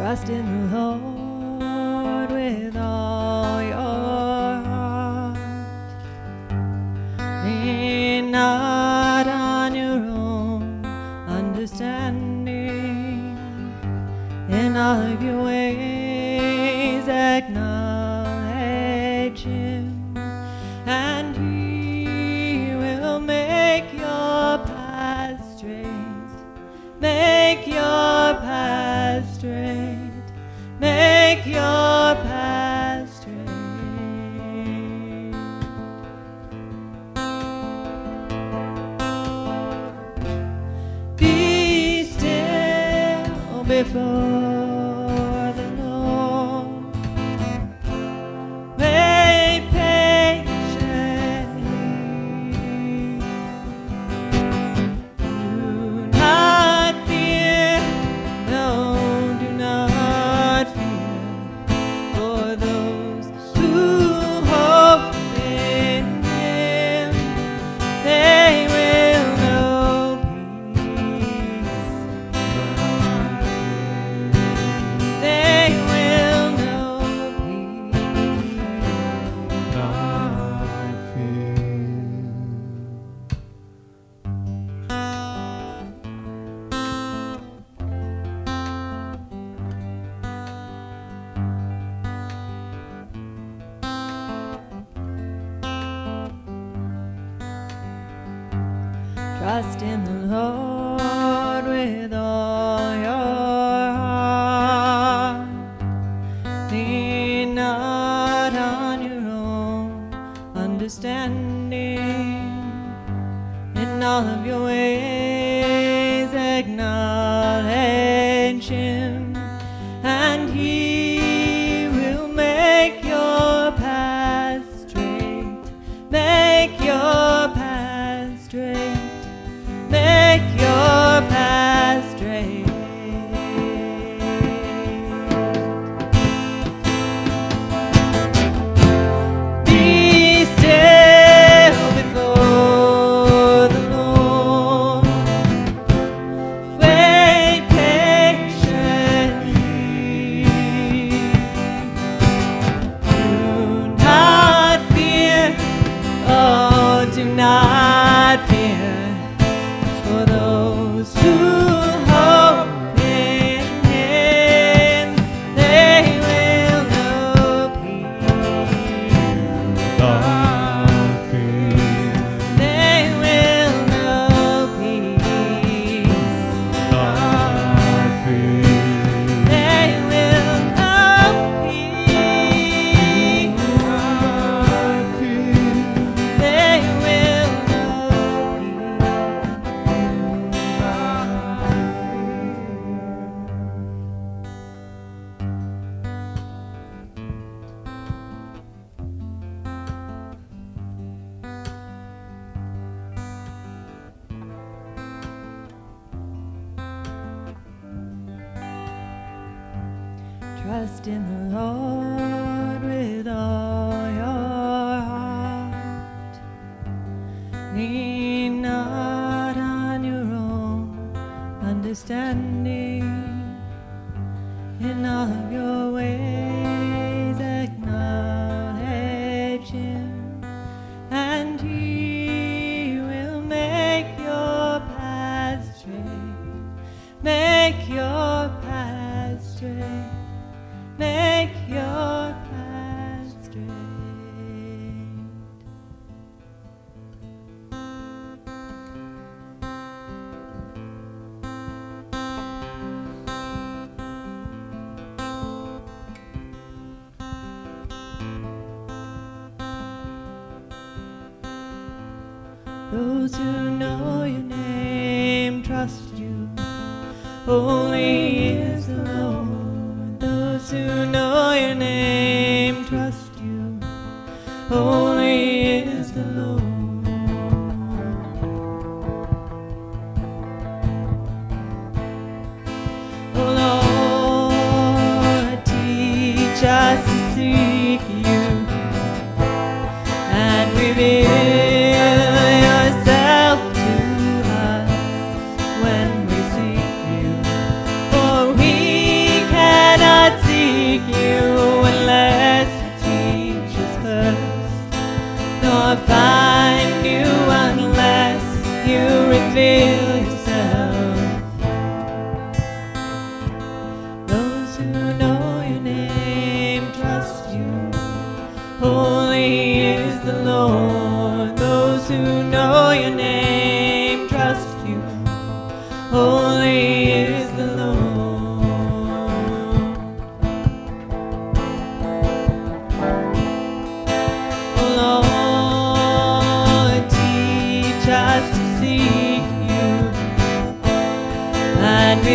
Trust in the Lord with all your heart. Lean not on your own understanding. In all of your ways acknowledge Him, and He will make your path straight. Make your path straight. Make your path straight. Be still before Trust in the Lord Trust in the Lord with all your heart. Lean not on your own understanding. In all of your ways Those who know your name trust you. Holy is the Lord. Those who know your name trust you. Holy nor find you unless you reveal yourself.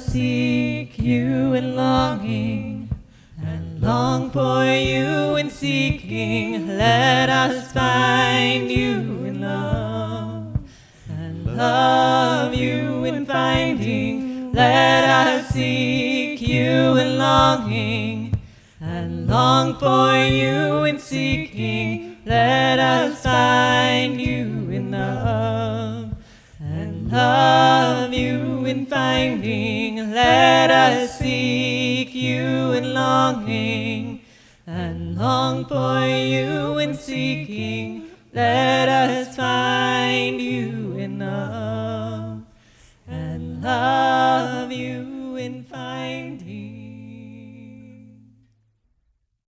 seek you in longing and long for you in seeking. Let us find you in love and love you in finding. Let us seek you in longing and long for you in seeking. Long for you in seeking. Let us find